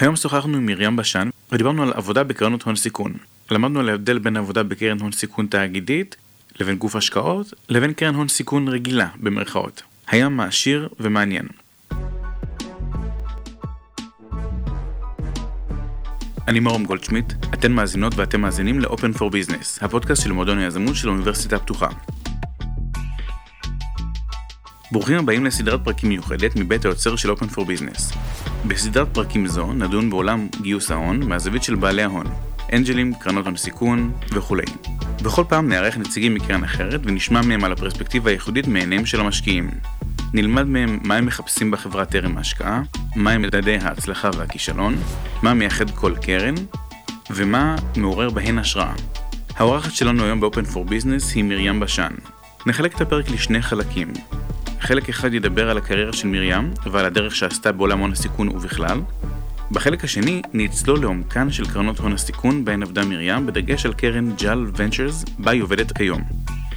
היום שוחחנו עם מרים בשן ודיברנו על עבודה בקרנות הון סיכון. למדנו על ההבדל בין עבודה בקרן הון סיכון תאגידית לבין גוף השקעות לבין קרן הון סיכון רגילה במרכאות. היה מעשיר ומעניין. אני מרום גולדשמיט, אתן מאזינות ואתם מאזינים ל-Open for Business, הפודקאסט של מועדון היזמות של האוניברסיטה הפתוחה. ברוכים הבאים לסדרת פרקים מיוחדת מבית היוצר של Open for Business. בסדרת פרקים זו נדון בעולם גיוס ההון מהזווית של בעלי ההון, אנג'לים, קרנות הון סיכון וכולי. בכל פעם נארח נציגים מקרן אחרת ונשמע מהם על הפרספקטיבה הייחודית מעיניהם של המשקיעים. נלמד מהם מה הם מחפשים בחברה טרם ההשקעה, מהם מדדי ההצלחה והכישלון, מה מייחד כל קרן, ומה מעורר בהן השראה. האורחת שלנו היום ב-Open for Business היא מרים בשן. נחלק את הפרק לשני חלקים. חלק אחד ידבר על הקריירה של מרים ועל הדרך שעשתה בעולם הון הסיכון ובכלל. בחלק השני נצלול לעומקן של קרנות הון הסיכון בהן עבדה מרים, בדגש על קרן ג'ל ונצ'רס בה היא עובדת כיום.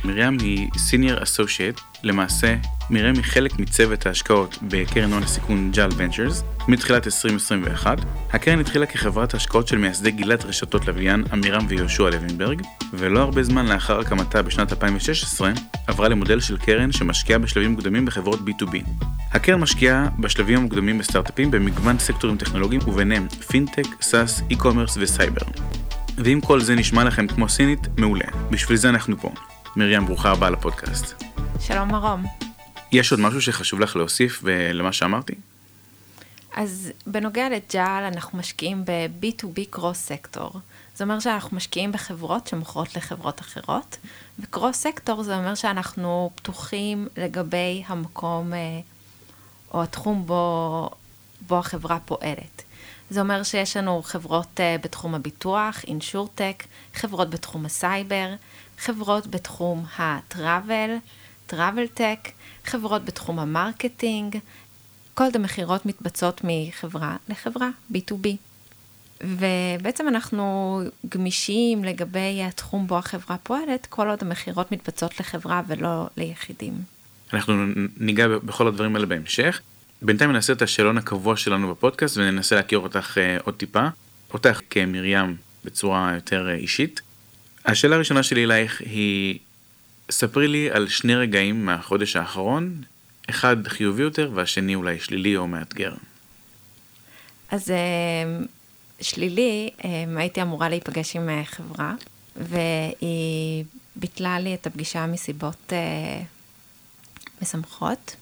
מרים היא סיניור אסושייט, למעשה מרים היא חלק מצוות ההשקעות בקרן הון הסיכון ג'ל ונצ'רס מתחילת 2021. הקרן התחילה כחברת השקעות של מייסדי גילת רשתות לוויין עמירם ויהושע לוינברג, ולא הרבה זמן לאחר הקמתה בשנת 2016 עברה למודל של קרן שמשקיעה בשלבים מוקדמים בחברות B2B. הקרן משקיעה בשלבים המוקדמים בסטארט-אפים במגוון סקטורים טכנולוגיים וביניהם פינטק, SaaS, e-commerce וסייבר. ואם כל זה נשמע לכם כמו סינית, מעולה. בשביל זה אנחנו פה. מרים, ברוכה הבאה לפודקאסט. שלום מרום. יש עוד משהו שחשוב לך להוסיף למה שאמרתי? אז בנוגע לג'אל, אנחנו משקיעים ב-B2B cross sector. זה אומר שאנחנו משקיעים בחברות שמוכרות לחברות אחרות, ו cross sector זה אומר שאנחנו פתוחים לגבי המקום אה, או התחום בו, בו החברה פועלת. זה אומר שיש לנו חברות אה, בתחום הביטוח, insurtech, חברות בתחום הסייבר, חברות בתחום ה travel, travel tech, חברות בתחום ה marketing, כל המכירות מתבצעות מחברה לחברה, B2B. ובעצם אנחנו גמישים לגבי התחום בו החברה פועלת, כל עוד המכירות מתבצעות לחברה ולא ליחידים. אנחנו ניגע בכל הדברים האלה בהמשך. בינתיים נעשה את השאלון הקבוע שלנו בפודקאסט וננסה להכיר אותך uh, עוד טיפה. אותך כמרים בצורה יותר uh, אישית. השאלה הראשונה שלי אלייך היא, ספרי לי על שני רגעים מהחודש האחרון, אחד חיובי יותר והשני אולי שלילי או מאתגר. אז uh, שלילי, uh, הייתי אמורה להיפגש עם uh, חברה, והיא ביטלה לי את הפגישה מסיבות משמחות.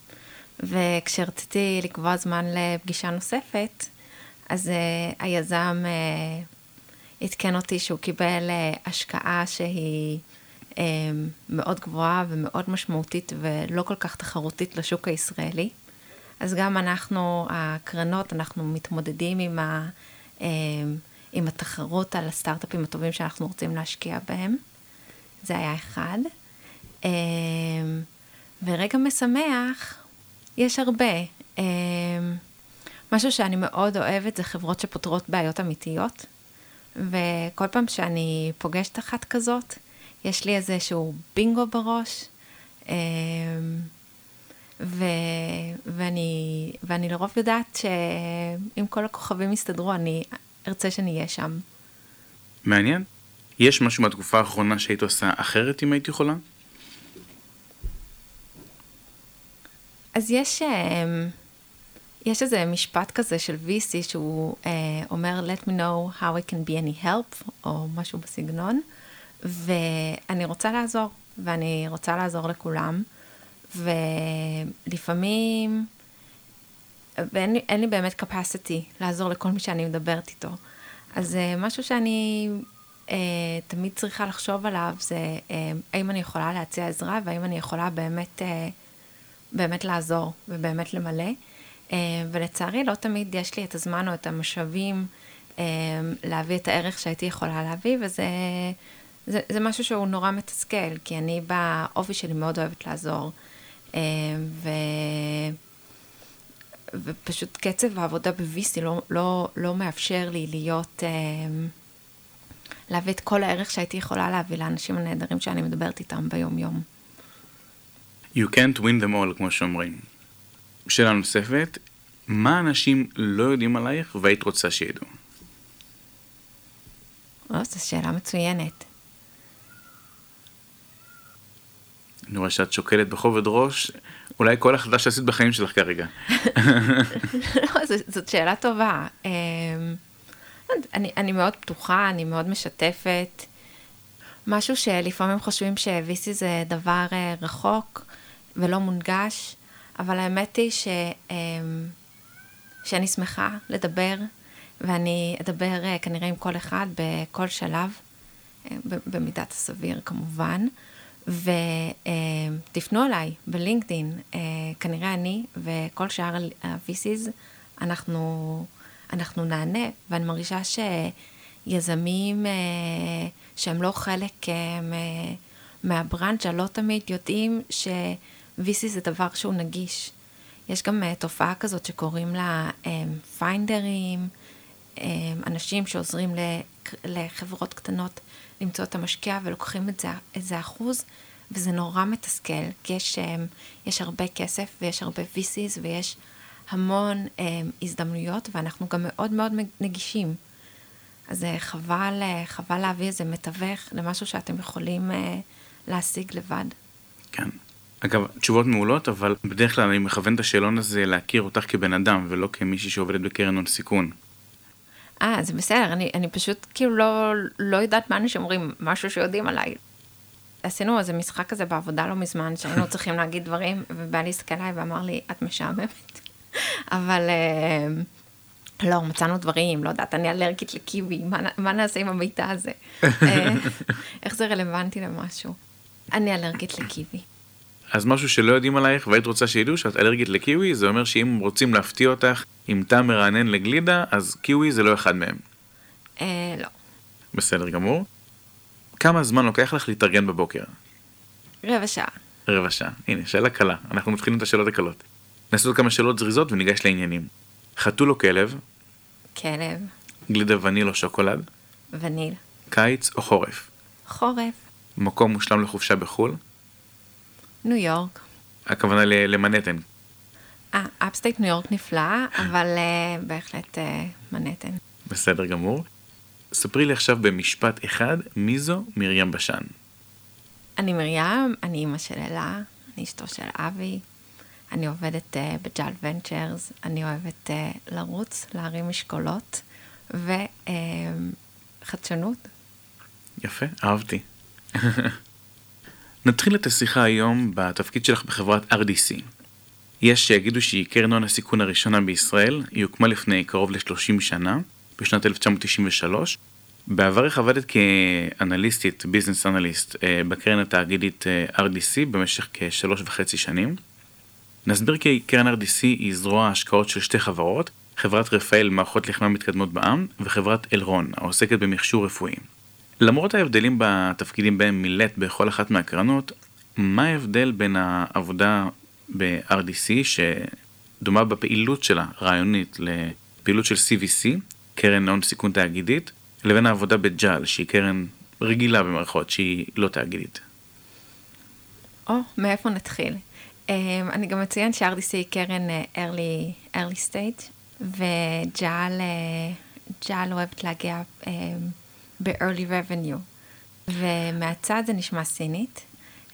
וכשרציתי לקבוע זמן לפגישה נוספת, אז היזם עדכן אותי שהוא קיבל uh, השקעה שהיא uh, מאוד גבוהה ומאוד משמעותית ולא כל כך תחרותית לשוק הישראלי. אז גם אנחנו, הקרנות, אנחנו מתמודדים עם, ה, uh, עם התחרות על הסטארט-אפים הטובים שאנחנו רוצים להשקיע בהם. זה היה אחד. ורגע משמח, יש הרבה. משהו שאני מאוד אוהבת זה חברות שפותרות בעיות אמיתיות, וכל פעם שאני פוגשת אחת כזאת, יש לי איזשהו בינגו בראש, אמ, ו, ואני, ואני לרוב יודעת שאם כל הכוכבים יסתדרו, אני ארצה שנהיה שם. מעניין. יש משהו מהתקופה האחרונה שהיית עושה אחרת אם היית יכולה? אז יש, אמ, יש איזה משפט כזה של VC שהוא uh, אומר, let me know how I can be any help, או משהו בסגנון, ואני רוצה לעזור, ואני רוצה לעזור לכולם, ולפעמים, ואין לי, באמת capacity לעזור לכל מי שאני מדברת איתו. אז uh, משהו שאני uh, תמיד צריכה לחשוב עליו, זה uh, האם אני יכולה להציע עזרה, והאם אני יכולה באמת... Uh, באמת לעזור ובאמת למלא. אה, ולצערי לא תמיד יש לי את הזמן או את המשאבים אה, להביא את הערך שהייתי יכולה להביא, וזה זה, זה משהו שהוא נורא מתסכל, כי אני באופי שלי מאוד אוהבת לעזור. אה, ו... ופשוט קצב העבודה ב-VC לא, לא, לא מאפשר לי להיות, להביא את כל הערך שהייתי יכולה להביא לאנשים הנהדרים שאני מדברת איתם ביום-יום. You can't win them all, כמו שאומרים. שאלה נוספת, מה אנשים לא יודעים עלייך והיית רוצה שידעו? לא, זו שאלה מצוינת. אני רואה שאת שוקלת בכובד ראש, אולי כל החלטה שעשית בחיים שלך כרגע. לא, ז, זאת שאלה טובה. אמ, אני, אני מאוד פתוחה, אני מאוד משתפת. משהו שלפעמים חושבים ש-VC זה דבר אה, רחוק ולא מונגש, אבל האמת היא ש, אמ, שאני שמחה לדבר, ואני אדבר אה, כנראה עם כל אחד בכל שלב, אה, במידת הסביר כמובן. ותפנו אליי בלינקדאין, אה, כנראה אני וכל שאר ה-VCs, אנחנו, אנחנו נענה, ואני מרגישה שיזמים שהם לא חלק מהברנצ'ה לא תמיד יודעים ש-VC זה דבר שהוא נגיש. יש גם תופעה כזאת שקוראים לה פיינדרים, אנשים שעוזרים לחברות קטנות למצוא את המשקיע ולוקחים את זה, איזה אחוז, וזה נורא מתסכל, כי יש, אמ, יש הרבה כסף ויש הרבה VCs ויש המון um, הזדמנויות, ואנחנו גם מאוד מאוד נגישים. אז אה, חבל, אה, חבל להביא איזה מתווך למשהו שאתם יכולים uh, להשיג לבד. כן. אגב, תשובות מעולות, אבל בדרך כלל אני מכוון את השאלון הזה להכיר אותך כבן אדם, ולא כמישהי שעובדת בקרן הון סיכון. אה, זה בסדר, אני, אני פשוט כאילו לא, לא יודעת מה אנשים אומרים, משהו שיודעים עליי. עשינו איזה משחק כזה בעבודה לא מזמן, שהיינו צריכים להגיד דברים, ובעלי הסתכל עליי ואמר לי, את משעממת. אבל אה, לא, מצאנו דברים, לא יודעת, אני אלרגית לקיווי, מה, מה נעשה עם המיטה הזה? אה, איך זה רלוונטי למשהו? אני אלרגית לקיווי. אז משהו שלא יודעים עלייך והיית רוצה שידעו שאת אלרגית לקיווי, זה אומר שאם רוצים להפתיע אותך עם טעם מרענן לגלידה, אז קיווי זה לא אחד מהם. אה, לא. בסדר גמור. כמה זמן לוקח לך להתארגן בבוקר? רבע שעה. רבע שעה. הנה, שאלה קלה. אנחנו מתחילים את השאלות הקלות. נעשה עוד כמה שאלות זריזות וניגש לעניינים. חתול או כלב? כלב. גלידה וניל או שוקולד? וניל. קיץ או חורף? חורף. מקום מושלם לחופשה בחו"ל? ניו יורק. הכוונה למנהטן. אה, אפסטייט ניו יורק נפלא, אבל uh, בהחלט uh, מנהטן. בסדר גמור. ספרי לי עכשיו במשפט אחד, מי זו מרים בשן? אני מרים, אני אימא של אלה, אני אשתו של אבי, אני עובדת uh, בג'ל ונצ'רס, אני אוהבת uh, לרוץ, להרים משקולות וחדשנות. Uh, יפה, אהבתי. נתחיל את השיחה היום בתפקיד שלך בחברת RDC. יש שיגידו שהיא קרן הון הסיכון הראשונה בישראל, היא הוקמה לפני קרוב ל-30 שנה, בשנת 1993. בעברך עבדת כאנליסטית, ביזנס אנליסט, אה, בקרן התאגידית אה, RDC במשך כשלוש וחצי שנים. נסביר כי קרן RDC היא זרוע השקעות של שתי חברות, חברת רפאל מערכות לחמה מתקדמות בעם וחברת אלרון העוסקת במכשור רפואי. למרות ההבדלים בתפקידים בהם מילאת בכל אחת מהקרנות, מה ההבדל בין העבודה ב-RDC, שדומה בפעילות שלה, רעיונית, לפעילות של CVC, קרן הון סיכון תאגידית, לבין העבודה בג'אל, שהיא קרן רגילה במערכות, שהיא לא תאגידית? או, oh, מאיפה נתחיל? Um, אני גם מציין ש-RDC היא קרן uh, early, early stage, וג'אל uh, אוהבת להגיע um, ב-early revenue. ומהצד זה נשמע סינית,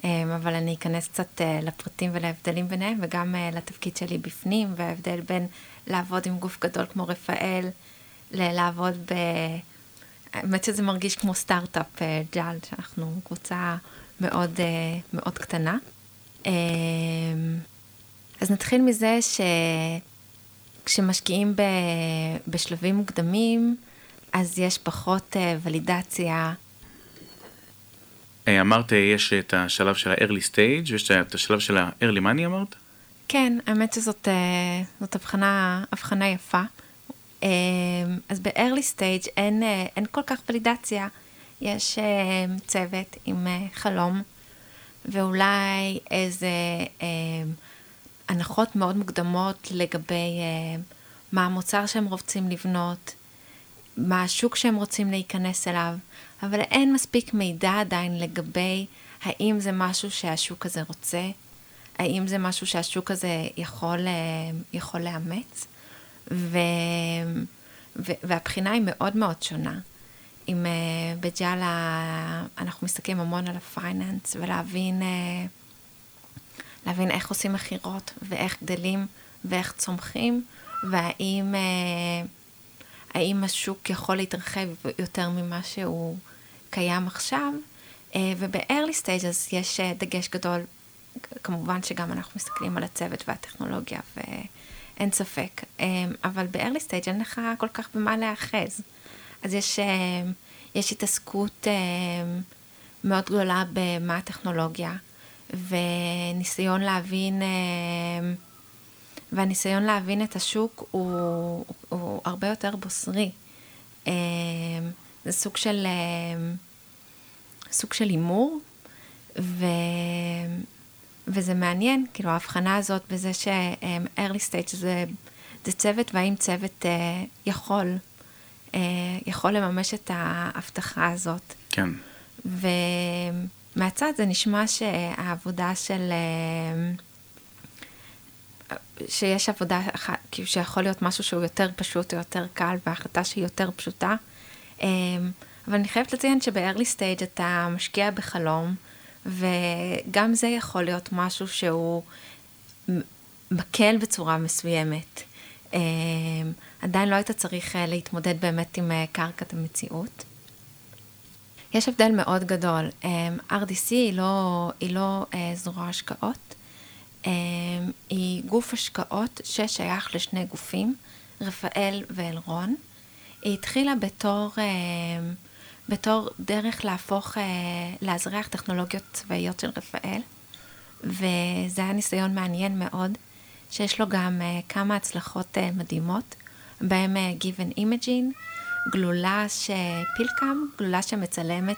אמ, אבל אני אכנס קצת אה, לפרטים ולהבדלים ביניהם, וגם אה, לתפקיד שלי בפנים, וההבדל בין לעבוד עם גוף גדול כמו רפאל, ללעבוד ב... האמת שזה מרגיש כמו סטארט-אפ אה, ג'אל, שאנחנו קבוצה מאוד, מאוד קטנה. אמ, אז נתחיל מזה שכשמשקיעים בשלבים מוקדמים, אז יש פחות ולידציה אה, אמרת יש את השלב של ה-early stage ויש את השלב של ה-early money אמרת? כן, האמת שזאת אה, הבחנה, הבחנה יפה. אה, אז ב-early stage אין, אין כל כך ולידציה. יש צוות עם חלום, ואולי איזה הנחות מאוד מוקדמות לגבי מה המוצר שהם רוצים לבנות, מה השוק שהם רוצים להיכנס אליו. אבל אין מספיק מידע עדיין לגבי האם זה משהו שהשוק הזה רוצה, האם זה משהו שהשוק הזה יכול, אה, יכול לאמץ, ו, ו, והבחינה היא מאוד מאוד שונה. עם uh, בג'אלה אנחנו מסתכלים המון על הפייננס ולהבין uh, להבין איך עושים מכירות ואיך גדלים ואיך צומחים והאם uh, האם השוק יכול להתרחב יותר ממה שהוא קיים עכשיו. Uh, וב-early stages יש uh, דגש גדול, כמובן שגם אנחנו מסתכלים על הצוות והטכנולוגיה ואין ספק, uh, אבל ב-early stage אין לך כל כך במה להיאחז. אז יש, אה, יש התעסקות אה, מאוד גדולה במה הטכנולוגיה, וניסיון להבין, אה, והניסיון להבין את השוק הוא, הוא הרבה יותר בוסרי. זה סוג של, סוג של הימור, ו... וזה מעניין, כאילו ההבחנה הזאת בזה ש-early stage זה, זה צוות, והאם צוות יכול אה, יכול לממש את ההבטחה הזאת. כן. ומהצד זה נשמע שהעבודה של... אה, שיש עבודה אחת, כאילו שיכול להיות משהו שהוא יותר פשוט או יותר קל, והחלטה שהיא יותר פשוטה. אה, אבל אני חייבת לציין שב-early stage אתה משקיע בחלום, וגם זה יכול להיות משהו שהוא מקל בצורה מסוימת. עדיין לא היית צריך אה, להתמודד באמת עם אה, קרקעת המציאות. יש הבדל מאוד גדול. אה, RDC היא לא, היא לא זרוע השקעות, היא גוף השקעות ששייך לשני גופים, רפאל ואלרון. היא התחילה בתור, בתור דרך להפוך, לאזרח טכנולוגיות צבאיות של רפאל, וזה היה ניסיון מעניין מאוד, שיש לו גם כמה הצלחות מדהימות. בהם Given Imaging, גלולה שפילקאם, גלולה שמצלמת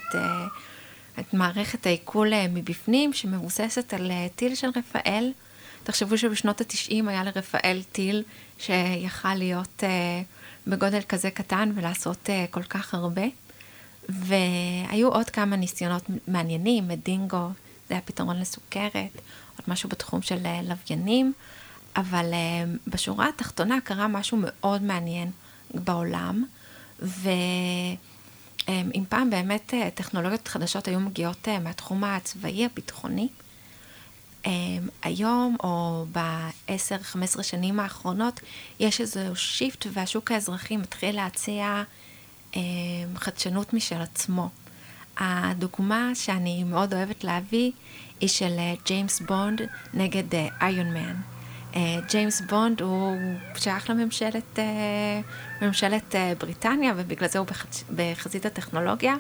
את מערכת העיכול uh, מבפנים, שמבוססת על uh, טיל של רפאל. תחשבו שבשנות התשעים היה לרפאל טיל שיכל להיות uh, בגודל כזה קטן ולעשות כל כך הרבה. והיו עוד כמה ניסיונות מעניינים, מדינגו, זה היה פתרון לסוכרת, עוד משהו בתחום של לוויינים. אבל בשורה התחתונה קרה משהו מאוד מעניין בעולם, ואם um, פעם באמת uh, טכנולוגיות חדשות היו מגיעות uh, מהתחום הצבאי הביטחוני, um, היום או ב-10-15 שנים האחרונות יש איזשהו shift והשוק האזרחי מתחיל להציע um, חדשנות משל עצמו. הדוגמה שאני מאוד אוהבת להביא היא של ג'יימס בונד נגד איירון מן. אה, ג'יימס בונד הוא שייך לממשלת אה, ממשלת אה, בריטניה, ובגלל זה הוא בחז, בחזית הטכנולוגיה,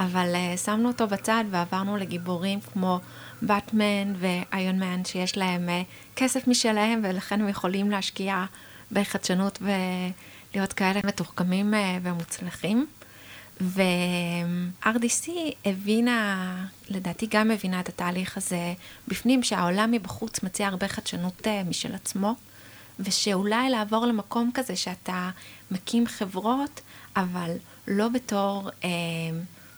אבל שמנו אותו בצד ועברנו לגיבורים כמו באטמן ואיון מן, שיש להם כסף משלהם, ולכן הם יכולים להשקיע בחדשנות ולהיות כאלה מתוחכמים ומוצלחים. ו-RDC הבינה, לדעתי גם הבינה את התהליך הזה בפנים, שהעולם מבחוץ מציע הרבה חדשנות אה, משל עצמו, ושאולי לעבור למקום כזה שאתה מקים חברות, אבל לא בתור אה,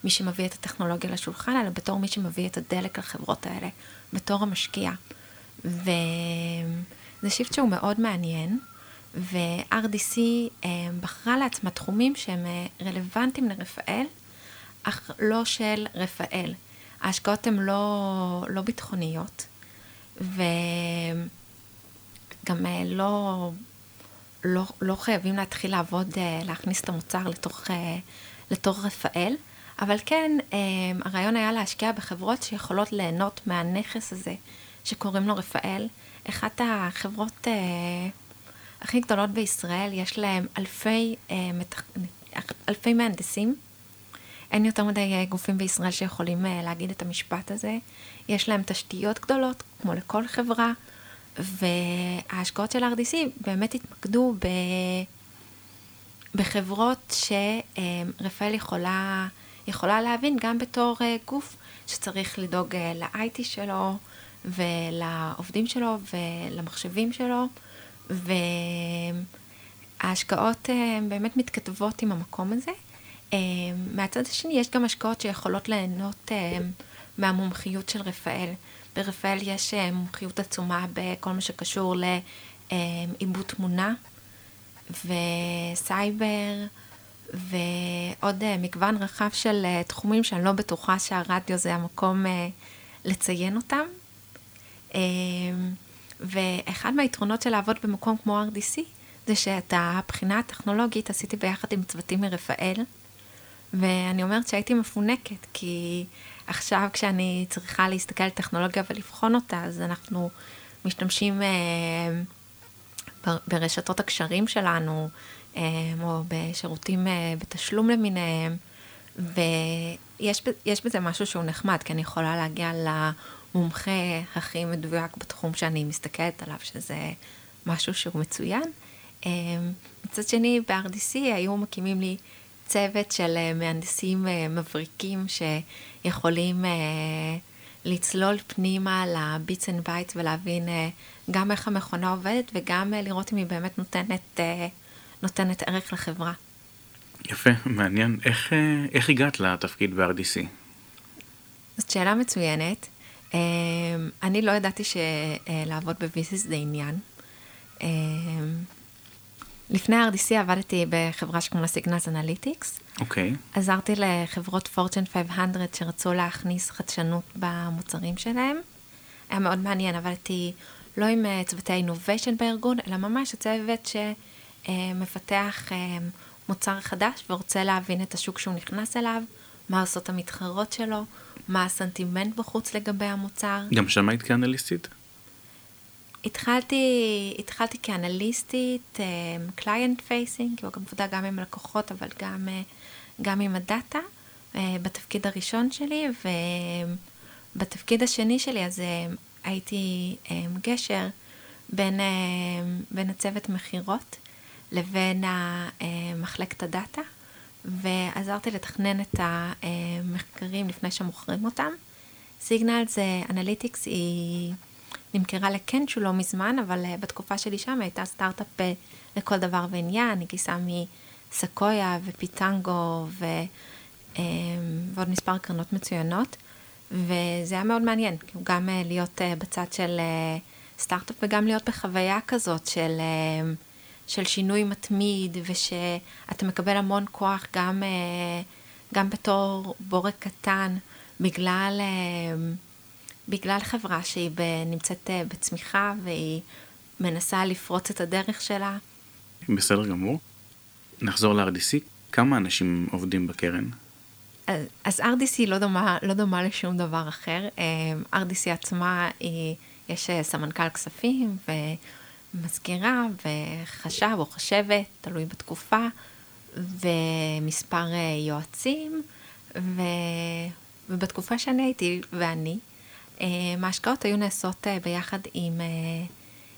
מי שמביא את הטכנולוגיה לשולחן, אלא בתור מי שמביא את הדלק לחברות האלה, בתור המשקיע. וזה שיפט שהוא מאוד מעניין. ו-RDC אה, בחרה לעצמה תחומים שהם אה, רלוונטיים לרפאל, אך לא של רפאל. ההשקעות הן לא, לא ביטחוניות, וגם אה, לא, לא, לא חייבים להתחיל לעבוד, להכניס את המוצר לתוך, לתוך רפאל, אבל כן, הרעיון היה להשקיע בחברות שיכולות ליהנות מהנכס הזה שקוראים לו רפאל. אחת החברות הכי גדולות בישראל, יש להם אלפי, אה, מתח... אלפי מהנדסים. אין יותר מדי אה, גופים בישראל שיכולים אה, להגיד את המשפט הזה. יש להם תשתיות גדולות, כמו לכל חברה, וההשקעות של RDC באמת התמקדו ב... בחברות שרפאל יכולה, יכולה להבין גם בתור גוף שצריך לדאוג ל-IT שלו ולעובדים שלו ולמחשבים שלו. וההשקעות אה, באמת מתכתבות עם המקום הזה. אה, מהצד השני, יש גם השקעות שיכולות ליהנות אה, מהמומחיות של רפאל. ברפאל יש מומחיות עצומה בכל מה שקשור לעיבוד תמונה, וסייבר, ועוד מגוון רחב של תחומים שאני לא בטוחה שהרדיו זה המקום לציין אותם. ואחד מהיתרונות של לעבוד במקום כמו RDC, זה שאת הבחינה הטכנולוגית עשיתי ביחד עם צוותים מרפאל, ואני אומרת שהייתי מפונקת, כי עכשיו כשאני צריכה להסתכל על טכנולוגיה ולבחון אותה, אז אנחנו משתמשים אה, ברשתות הקשרים שלנו, אה, או בשירותים אה, בתשלום למיניהם, ויש בזה משהו שהוא נחמד, כי אני יכולה להגיע למומחה הכי מדויק בתחום שאני מסתכלת עליו, שזה משהו שהוא מצוין. אה, מצד שני, ב-RDC היו מקימים לי צוות של אה, מהנדסים אה, מבריקים שיכולים לצלול פנימה ל bits and bytes ולהבין גם איך המכונה עובדת וגם לראות אם היא באמת נותנת, נותנת ערך לחברה. יפה, מעניין. איך, איך הגעת לתפקיד ב-RDC? זאת שאלה מצוינת. אני לא ידעתי שלעבוד ב VCs זה עניין. לפני RDC עבדתי בחברה שקוראים לה Signals Analytics. אוקיי. עזרתי לחברות Fortune 500 שרצו להכניס חדשנות במוצרים שלהם. היה מאוד מעניין, עבדתי לא עם אה, צוותי innovation בארגון, אלא ממש הצוות שמפתח אה, מוצר חדש ורוצה להבין את השוק שהוא נכנס אליו, מה עושות המתחרות שלו, מה הסנטימנט בחוץ לגבי המוצר. גם שם היית כאנליסטית? התחלתי, התחלתי כאנליסטית, client um, facing, כאילו גם עבודה גם עם לקוחות, אבל גם, uh, גם עם הדאטה, uh, בתפקיד הראשון שלי, ובתפקיד השני שלי, אז uh, הייתי um, גשר בין, uh, בין הצוות מכירות לבין מחלקת הדאטה, ועזרתי לתכנן את המחקרים לפני שמוכרים אותם. Signals Analytics היא... נמכרה ל Kenshoo לא מזמן, אבל uh, בתקופה שלי שם הייתה סטארט-אפ uh, לכל דבר ועניין, היא גייסה מ Sequoia ו Pitango ו, um, ועוד מספר קרנות מצוינות, וזה היה מאוד מעניין, גם uh, להיות בצד של סטארט-אפ וגם להיות בחוויה כזאת של, של שינוי מתמיד, ושאתה מקבל המון כוח גם, uh, גם בתור בורג קטן, בגלל... Uh, בגלל חברה שהיא נמצאת אה, בצמיחה והיא מנסה לפרוץ את הדרך שלה. בסדר גמור. נחזור ל-RDC. כמה אנשים עובדים בקרן? אז, אז RDC לא דומה, לא דומה לשום דבר אחר. אה, RDC עצמה, היא, יש אה, סמנכ"ל כספים ומזכירה וחשב או חשבת, תלוי בתקופה, ומספר יועצים, ו, ובתקופה שאני הייתי, ואני, ההשקעות היו נעשות אה, ביחד עם, אה,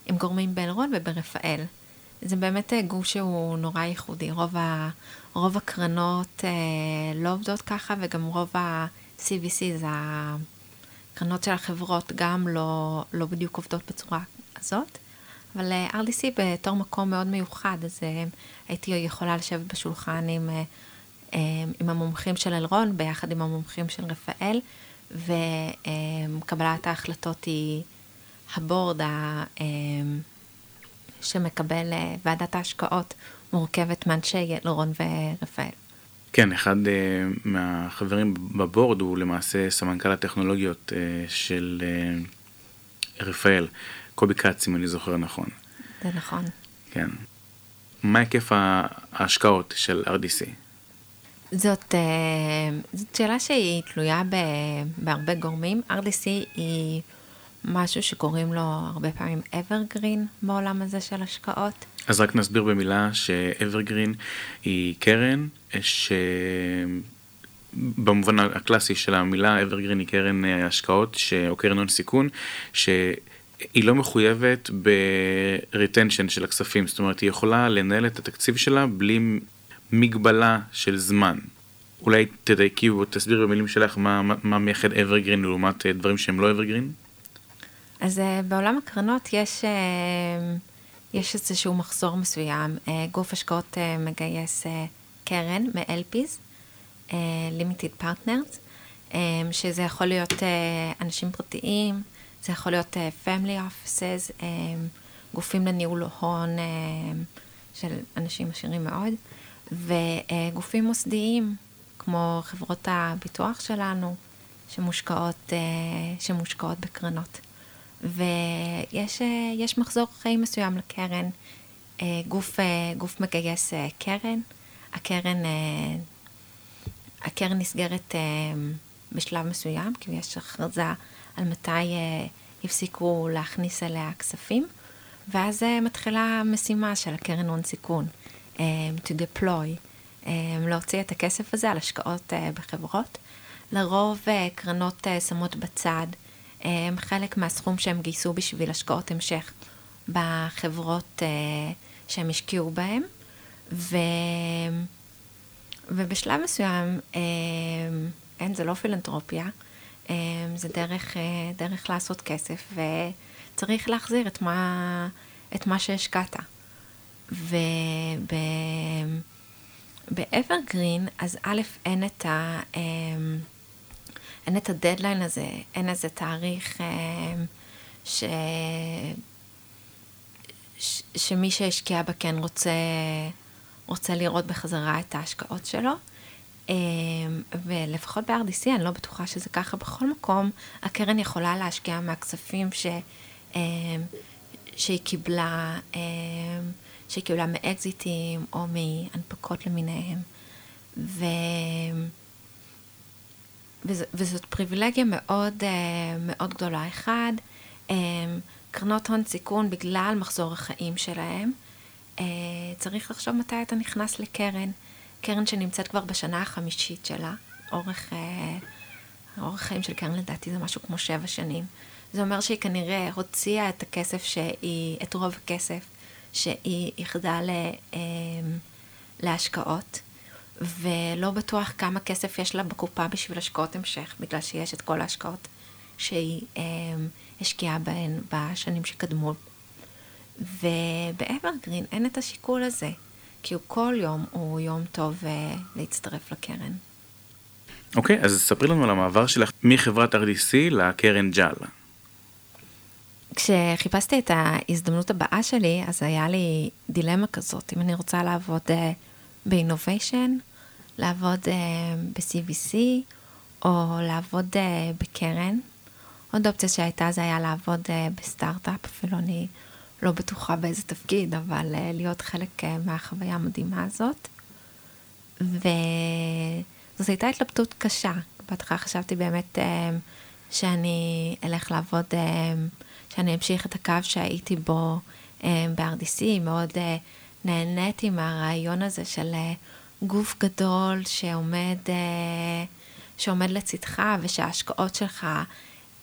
עם גורמים באלרון וברפאל. זה באמת אה, גוף שהוא נורא ייחודי. רוב, ה, רוב הקרנות לא עובדות ככה, וגם רוב ה-CVC, זה הקרנות של החברות, גם לא, לא בדיוק עובדות בצורה הזאת. אבל RDC בתור מקום מאוד מיוחד, אז הייתי יכולה לשבת בשולחן עם, עם המומחים של אלרון, ביחד עם המומחים של רפאל, וקבלת ההחלטות היא הבורד שמקבל אה, ועדת ההשקעות מורכבת מאנשי אלרון ורפאל. כן, אחד uh, מהחברים בבורד הוא למעשה סמנכ"ל הטכנולוגיות uh, של uh, רפאל, קובי כץ, אם אני זוכר נכון. זה נכון. כן. מה היקף ההשקעות של RDC? זאת, אה, זאת שאלה שהיא תלויה ב, בהרבה גורמים. RDC היא משהו שקוראים לו הרבה פעמים evergreen בעולם הזה של השקעות. אז רק נסביר במילה ש-evergreen היא קרן שבמובן הקלאסי של המילה evergreen היא קרן אה, השקעות ש... או קרן הון סיכון, שהיא לא מחויבת ב-retention של הכספים, זאת אומרת היא יכולה לנהל את התקציב שלה בלי מגבלה של זמן. אולי תדייקי ותסביר במילים שלך מה, מה מייחד אברגרין לעומת אה, דברים שהם לא אברגרין? אז uh, בעולם הקרנות יש, uh, יש איזשהו מחזור מסוים. גוף השקעות מגייס קרן מ-LPs, Limited Partners, שזה יכול להיות אנשים פרטיים, זה יכול להיות uh, Family Offices, um, גופים לניהול הון, uh, של אנשים עשירים מאוד, וגופים מוסדיים, כמו חברות הביטוח שלנו, שמושקעות, שמושקעות בקרנות. ויש מחזור חיים מסוים לקרן. גוף, גוף מגייס קרן, הקרן, הקרן נסגרת בשלב מסוים, כי יש הכרזה על מתי הפסיקו להכניס אליה כספים, ואז מתחילה המשימה של הקרן הון סיכון, to deploy, להוציא את הכסף הזה על השקעות בחברות. לרוב קרנות שמות בצד חלק מהסכום שהם גייסו בשביל השקעות המשך בחברות שהם השקיעו בהם, ו... ובשלב מסוים, אין, זה לא פילנטרופיה, זה דרך, דרך לעשות כסף, וצריך להחזיר את מה, את מה שהשקעת. ובאברגרין, אז א', אין את ה... אין את הדדליין הזה, אין איזה תאריך ש... ש... שמי שהשקיע בה כן רוצה, רוצה לראות בחזרה את ההשקעות שלו. ולפחות ב-RDC, אני לא בטוחה שזה ככה בכל מקום, הקרן יכולה להשקיע מהכספים ש... שהיא קיבלה, שהיא קיבלה מאקזיטים או מהנפקות למיניהם. ו... וזאת פריבילגיה מאוד, מאוד גדולה. אחד, קרנות הון סיכון, בגלל מחזור החיים שלהם, צריך לחשוב מתי אתה נכנס לקרן. קרן שנמצאת כבר בשנה החמישית שלה, אורך, אורך חיים של קרן לדעתי זה משהו כמו שבע שנים. זה אומר שהיא כנראה הוציאה את הכסף שהיא, את רוב הכסף שהיא איחדה להשקעות, ולא בטוח כמה כסף יש לה בקופה בשביל השקעות המשך, בגלל שיש את כל ההשקעות שהיא אה, השקיעה בהן בשנים שקדמו. ובאברגרין אין את השיקול הזה, כי הוא כל יום הוא יום טוב אה, להצטרף לקרן. אוקיי, okay, אז ספרי לנו על המעבר שלך מחברת RDC לקרן ג'אל. כשחיפשתי את ההזדמנות הבאה שלי, אז היה לי דילמה כזאת, אם אני רוצה לעבוד אה, באינוביישן, לעבוד uh, ב-CVC, או לעבוד uh, בקרן. עוד אופציה שהייתה זה היה לעבוד uh, בסטארט-אפ, אפילו אני לא בטוחה באיזה תפקיד, אבל uh, להיות חלק uh, מהחוויה המדהימה הזאת. וזאת הייתה התלבטות קשה. בהתחלה חשבתי באמת uh, שאני אלך לעבוד, שאני אמשיך את הקו שהייתי בו ב-RDC, מאוד נהניתי מהרעיון הזה של גוף גדול שעומד, שעומד לצדך ושההשקעות שלך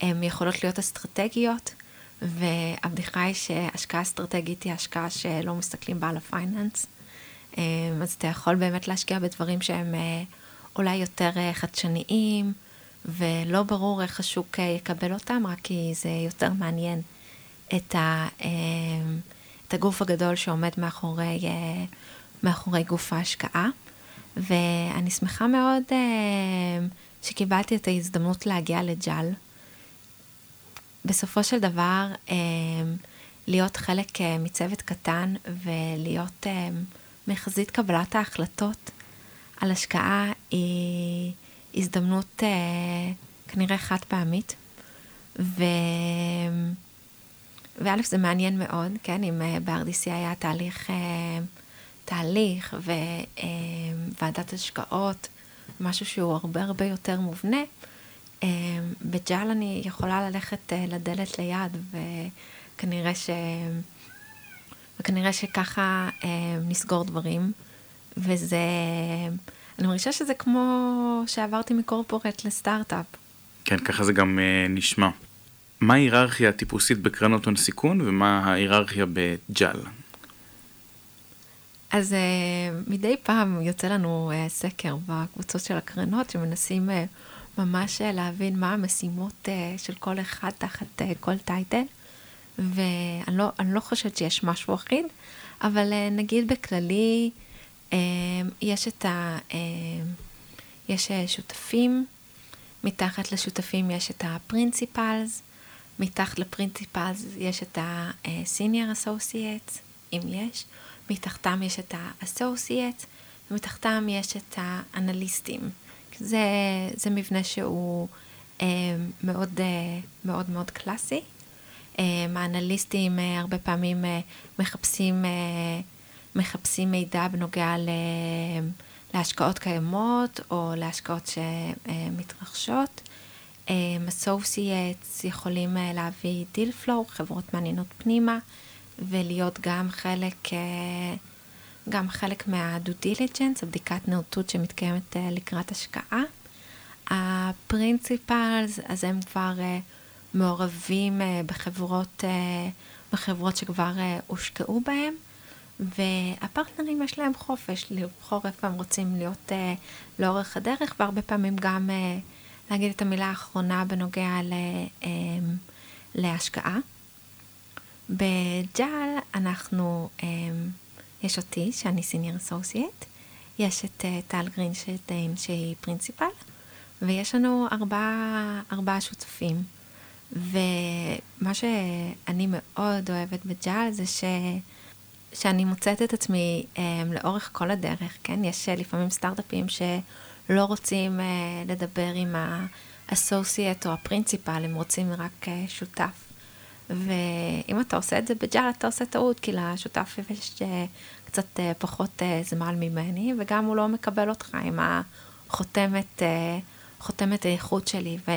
הן יכולות להיות אסטרטגיות. והבדיחה היא שהשקעה אסטרטגית היא השקעה שלא מסתכלים בה על הפייננס. אז אתה יכול באמת להשקיע בדברים שהם אולי יותר חדשניים, ולא ברור איך השוק יקבל אותם, רק כי זה יותר מעניין את, ה, את הגוף הגדול שעומד מאחורי, אה, מאחורי גוף ההשקעה. ואני שמחה מאוד אה, שקיבלתי את ההזדמנות להגיע לג'ל. בסופו של דבר, אה, להיות חלק מצוות קטן ולהיות מחזית קבלת ההחלטות על השקעה היא הזדמנות כנראה חד פעמית. ו... וא', זה מעניין מאוד, כן, אם ב-RDC היה תהליך, תהליך וועדת השקעות, משהו שהוא הרבה הרבה יותר מובנה, בג'אל אני יכולה ללכת uh, לדלת ליד, וכנראה ש... וכנראה שככה uh, נסגור דברים, וזה... אני מרגישה שזה כמו שעברתי מקורפורט לסטארט-אפ. כן, ככה זה גם uh, נשמע. מה ההיררכיה הטיפוסית בקרנות הון סיכון ומה ההיררכיה בג'אל? אז uh, מדי פעם יוצא לנו uh, סקר בקבוצות של הקרנות שמנסים uh, ממש uh, להבין מה המשימות uh, של כל אחד תחת uh, כל טייטל, ואני לא, לא חושבת שיש משהו אחיד, אבל נגיד בכללי יש את ה... יש שותפים, מתחת לשותפים יש את הפרינציפלס, מתחת לפרינציפלס יש את ה-senior associates, אם יש. מתחתם יש את ה-associate, ומתחתם יש את האנליסטים. זה, זה מבנה שהוא אה, מאוד, אה, מאוד מאוד קלאסי. אה, האנליסטים אה, הרבה פעמים אה, מחפשים, אה, מחפשים מידע בנוגע ל, להשקעות קיימות או להשקעות שמתרחשות. associates אה, יכולים אה, להביא deal flow, חברות מעניינות פנימה, ולהיות גם חלק, אה, גם חלק מה due diligence, הבדיקת נאותות שמתקיימת לקראת השקעה. ה principals, אז הם כבר מעורבים בחברות, בחברות שכבר הושקעו בהם. וה partnerים יש להם חופש לבחור איפה הם רוצים להיות לאורך הדרך, והרבה פעמים גם להגיד את המילה האחרונה בנוגע ל, אמ, להשקעה. בג'אל אנחנו, אמ, יש אותי, שאני סיניור אסוסייט, יש את אה, טל גרינשטיין שהיא פרינציפל, ויש לנו ארבעה ארבע שותפים. ומה שאני מאוד אוהבת בג'אל זה ש... שאני מוצאת את עצמי um, לאורך כל הדרך, כן? יש לפעמים סטארט-אפים ש... לא רוצים אה, לדבר עם ה associate או ה principal, הם רוצים רק אה, שותף. ואם אתה עושה את זה ב-JAL, אתה עושה טעות, כי לשותף יש אה, קצת אה, פחות אה, זמן ממני, וגם הוא לא מקבל אותך עם החותמת, חותמת האיכות שלי. ו,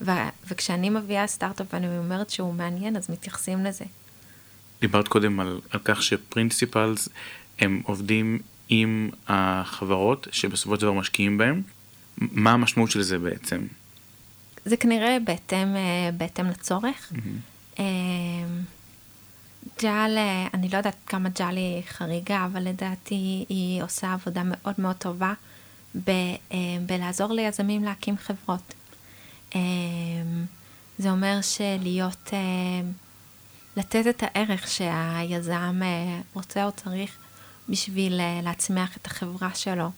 ו, וכשאני מביאה סטארט-אפ ואני אומרת שהוא מעניין, אז מתייחסים לזה. דיברת קודם על, על כך ש principals הם עובדים עם החברות שבסופו של דבר משקיעים בהם. מה המשמעות של זה בעצם? זה כנראה בהתאם, אה, בהתאם לצורך. Mm-hmm. ג'אל, אה, אני לא יודעת כמה ג'אל היא חריגה, אבל לדעתי היא עושה עבודה מאוד מאוד טובה ב, בלעזור ליזמים להקים חברות. זה אומר שלהיות, לתת את הערך שהיזם רוצה או צריך בשביל אה, להצמיח את החברה שלו.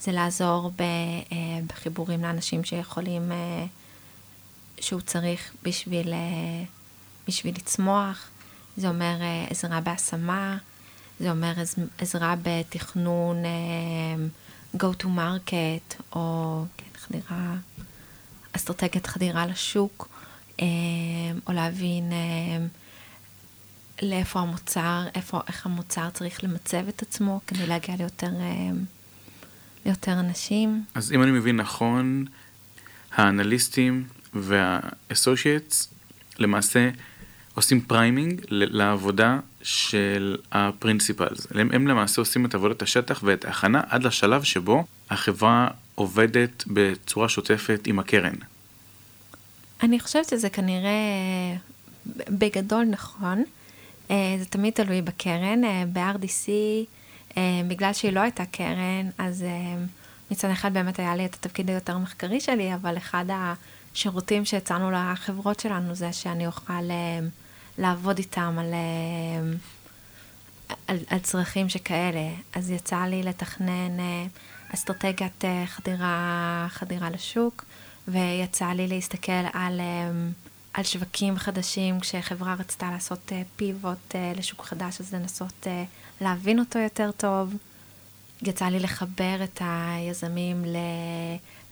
זה לעזור אה, בחיבורים לאנשים שיכולים, אה, שהוא צריך בשביל, בשביל לצמוח. זה אומר עזרה בהשמה, זה אומר עזרה בתכנון go to market, או כן, חדירה, אסטרטגיית חדירה לשוק, או להבין לאיפה המוצר, איפה, איך המוצר צריך למצב את עצמו כדי להגיע ליותר, אה, ליותר אנשים. אז אם אני מבין נכון, האנליסטים וה associates למעשה עושים framing לעבודה של ה principals. הם, הם למעשה עושים את עבודת השטח ואת ההכנה עד לשלב שבו החברה עובדת בצורה שוטפת עם הקרן. אני חושבת שזה כנראה בגדול נכון. אה, זה תמיד תלוי בקרן. אה, ב-RDC, אה, בגלל שהיא לא הייתה קרן, אז מצד אחד באמת היה לי את התפקיד היותר מחקרי שלי, אבל אחד השירותים שהצענו לחברות שלנו זה שאני אוכל לעבוד איתם על, על, על צרכים שכאלה. אז יצא לי לתכנן אסטרטגיית חדירה, חדירה לשוק, ויצא לי להסתכל על... על שווקים חדשים, כשחברה רצתה לעשות פיבוט לשוק חדש, אז לנסות להבין אותו יותר טוב. יצא לי לחבר את היזמים ל...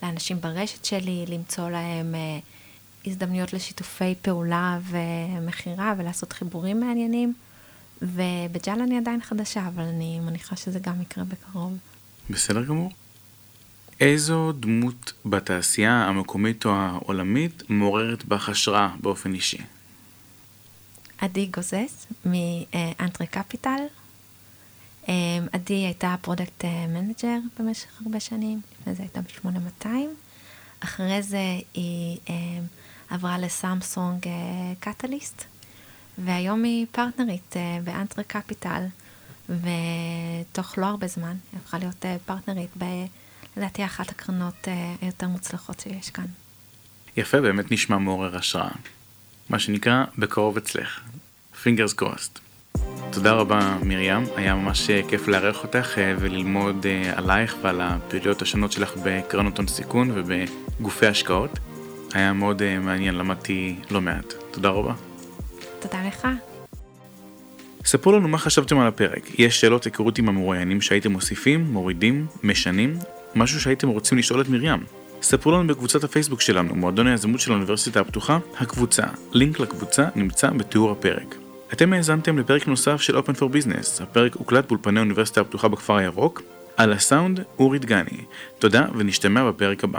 לאנשים ברשת שלי, למצוא להם uh, הזדמנויות לשיתופי פעולה ומכירה ולעשות חיבורים מעניינים. וב-JAL אני עדיין חדשה, אבל אני מניחה שזה גם יקרה בקרוב. בסדר גמור. איזו דמות בתעשייה המקומית או העולמית מעוררת בך השראה באופן אישי? עדי גוזס מ-Entrée Capital. אמ, עדי הייתה product manager במשך הרבה שנים, לפני זה הייתה ב-8200. אחרי זה היא אמ, עברה ל-Samsung Catalyst, והיום היא partnerית אה, ב-Entrée Capital, ותוך לא הרבה זמן היא הפכה להיות אה, partnerית ב... לדעתי אחת הקרנות אה, היותר מוצלחות שיש כאן. יפה, באמת נשמע מעורר השראה. מה שנקרא, בקרוב אצלך. fingers crossed. תודה רבה מרים, היה ממש אה, כיף לארח אותך אה, וללמוד עלייך ועל הפעילויות השונות שלך בקרנות הון סיכון ובגופי השקעות. היה מאוד מעניין, למדתי לא מעט. תודה רבה. תודה לך. ספרו לנו מה חשבתם על הפרק. יש שאלות היכרות עם המרואיינים שהייתם מוסיפים, מורידים, משנים, משהו שהייתם רוצים לשאול את מרים. ספרו לנו בקבוצת הפייסבוק שלנו, מועדון היזמות של האוניברסיטה הפתוחה, הקבוצה. לינק לקבוצה נמצא בתיאור הפרק. אתם האזנתם לפרק נוסף של Open for Business, הפרק הוקלט באולפני האוניברסיטה הפתוחה בכפר הירוק. על הסאונד, אורי דגני. תודה ונשתמע בפרק הבא.